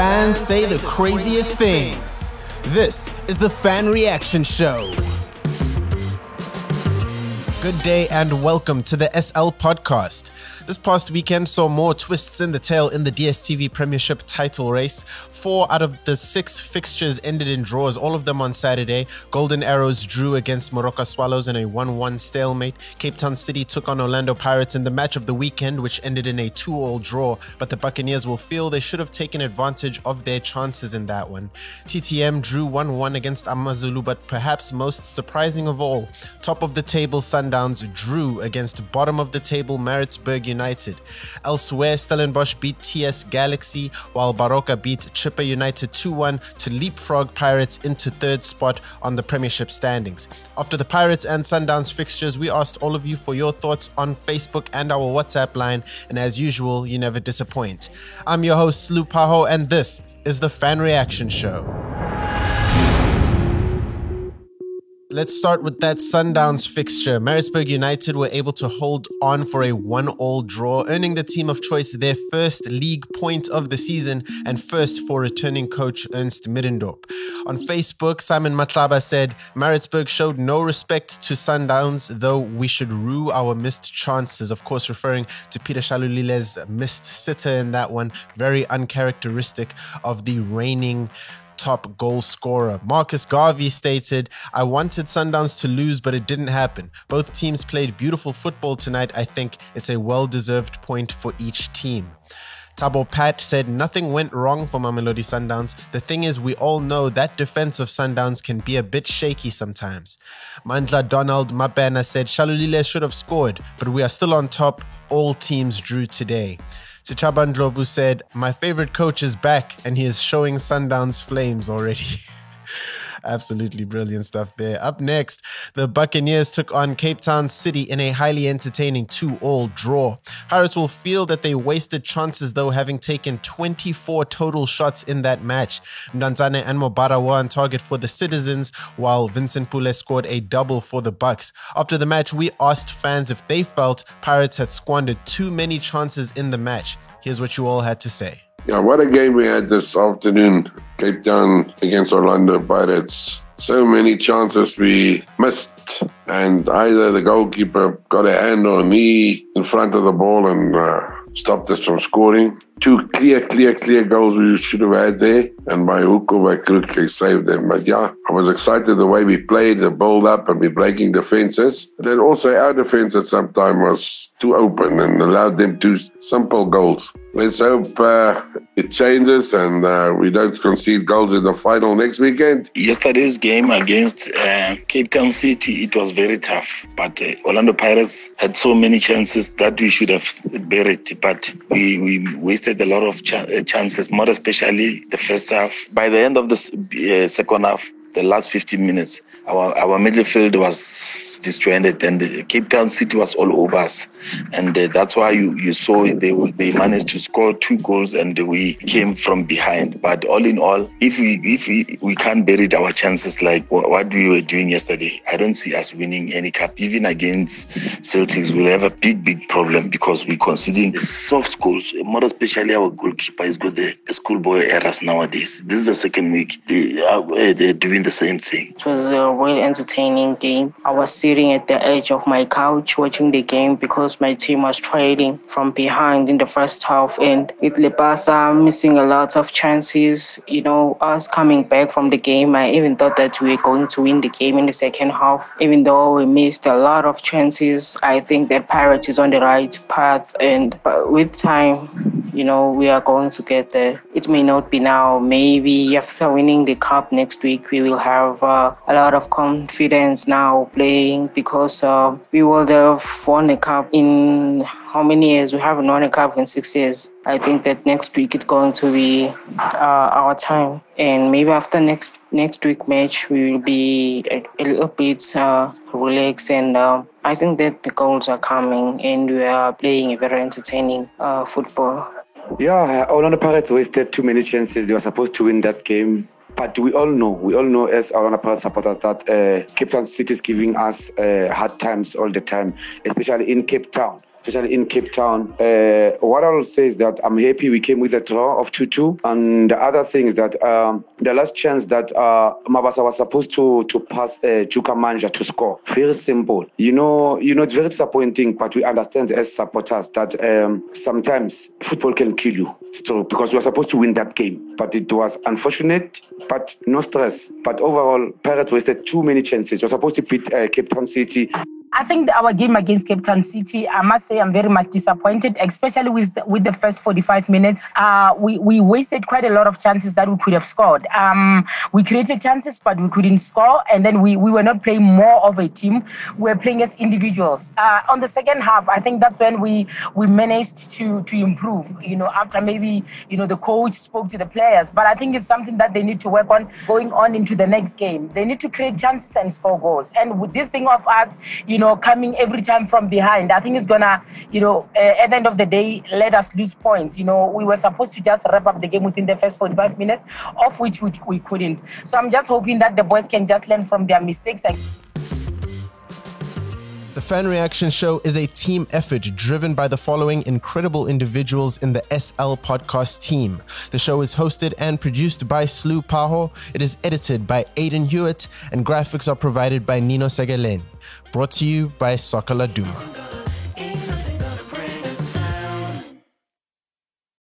Fans say the craziest things. This is the Fan Reaction Show. Good day and welcome to the SL Podcast. This past weekend saw more twists in the tail in the DSTV Premiership title race. Four out of the six fixtures ended in draws, all of them on Saturday. Golden Arrows drew against Moroka Swallows in a 1 1 stalemate. Cape Town City took on Orlando Pirates in the match of the weekend, which ended in a 2 all draw. But the Buccaneers will feel they should have taken advantage of their chances in that one. TTM drew 1 1 against Amazulu, but perhaps most surprising of all, top of the table Sundowns drew against bottom of the table Maritzburg United. Elsewhere, Stellenbosch beat TS Galaxy, while Baroka beat Chippa United 2 1 to leapfrog Pirates into third spot on the Premiership standings. After the Pirates and Sundowns fixtures, we asked all of you for your thoughts on Facebook and our WhatsApp line, and as usual, you never disappoint. I'm your host, Lupaho, and this is the Fan Reaction Show. Let's start with that Sundowns fixture. Maritzburg United were able to hold on for a one-all draw, earning the team of choice their first league point of the season and first for returning coach Ernst Middendorp. On Facebook, Simon Matlaba said, Maritzburg showed no respect to Sundowns, though we should rue our missed chances. Of course, referring to Peter Shalulile's missed sitter in that one, very uncharacteristic of the reigning top goal scorer. Marcus Garvey stated, I wanted Sundowns to lose, but it didn't happen. Both teams played beautiful football tonight. I think it's a well deserved point for each team. Tabo Pat said nothing went wrong for Mamelodi Sundowns. The thing is, we all know that defense of Sundowns can be a bit shaky sometimes. Mandla Donald Mapena said Shalulile should have scored, but we are still on top. All teams drew today. Sichaba Ndlovu said, My favorite coach is back and he is showing Sundowns flames already. Absolutely brilliant stuff there. Up next, the Buccaneers took on Cape Town City in a highly entertaining 2 all draw. Pirates will feel that they wasted chances, though, having taken 24 total shots in that match. Mdantsane and Mobara were on target for the Citizens, while Vincent Pule scored a double for the Bucks. After the match, we asked fans if they felt Pirates had squandered too many chances in the match. Here's what you all had to say. Yeah, what a game we had this afternoon. Cape Town against Orlando Pirates. So many chances we missed, and either the goalkeeper got a hand or a knee in front of the ball and uh, stopped us from scoring two clear, clear, clear goals we should have had there. And by hook or by crook, saved them. But yeah, I was excited the way we played, the build up and we breaking defenses. But then also our defense at some time was too open and allowed them two simple goals. Let's hope uh, it changes and uh, we don't concede goals in the final next weekend. Yesterday's game against uh, Cape Town City, it was very tough. But uh, Orlando Pirates had so many chances that we should have buried. But we, we wasted a lot of ch- uh, chances, more especially the first half. By the end of the uh, second half, the last 15 minutes, our our midfield was disjointed, and the Cape Town City was all over us, and uh, that's why you, you saw they they managed to score two goals, and we came from behind. But all in all, if we if we, we can't bury our chances like what we were doing yesterday, I don't see us winning any cup. Even against Celtics, we'll have a big big problem because we're conceding soft goals. More especially our goalkeeper is got the, schoolboy errors nowadays. This is the second week they are they're doing the same thing. It was a really entertaining game. I was sitting at the edge of my couch watching the game because my team was trailing from behind in the first half. And with Lepasa missing a lot of chances, you know, us coming back from the game, I even thought that we were going to win the game in the second half. Even though we missed a lot of chances, I think that Pirates is on the right path. And with time, you know, we are going to get there. It may not be now. Maybe after winning the cup next week, we will have uh, a lot of confidence now playing because uh, we will have won the cup in how many years? We haven't won a cup in six years. I think that next week it's going to be uh, our time, and maybe after next next week match we will be a, a little bit uh, relaxed, and uh, I think that the goals are coming, and we are playing a very entertaining uh, football. Yeah, Orlando Pirates wasted too many chances. They were supposed to win that game. But we all know, we all know as Orlando Pirates supporters that uh, Cape Town City is giving us uh, hard times all the time, especially in Cape Town. Especially in Cape Town. Uh, what I'll say is that I'm happy we came with a draw of 2-2. And the other thing is that um, the last chance that uh, Mabasa was supposed to to pass uh, Chuka Manja to score, very simple. You know, you know, it's very disappointing, but we understand as supporters that um, sometimes football can kill you. Still, because we were supposed to win that game, but it was unfortunate, but no stress. But overall, Pirates wasted too many chances. We were supposed to beat uh, Cape Town City. I think our game against Cape Town City, I must say, I'm very much disappointed, especially with the, with the first 45 minutes. Uh, we we wasted quite a lot of chances that we could have scored. Um, we created chances, but we couldn't score, and then we, we were not playing more of a team. We were playing as individuals. Uh, on the second half, I think that's when we we managed to to improve. You know, after maybe you know the coach spoke to the players, but I think it's something that they need to work on going on into the next game. They need to create chances and score goals. And with this thing of us, you know, coming every time from behind. I think it's gonna, you know, uh, at the end of the day, let us lose points. You know, we were supposed to just wrap up the game within the first 45 minutes, of which we, we couldn't. So I'm just hoping that the boys can just learn from their mistakes. The Fan Reaction Show is a team effort driven by the following incredible individuals in the SL podcast team. The show is hosted and produced by Slu Paho. It is edited by Aidan Hewitt, and graphics are provided by Nino Segaleni. Brought to you by Soccer Laduma.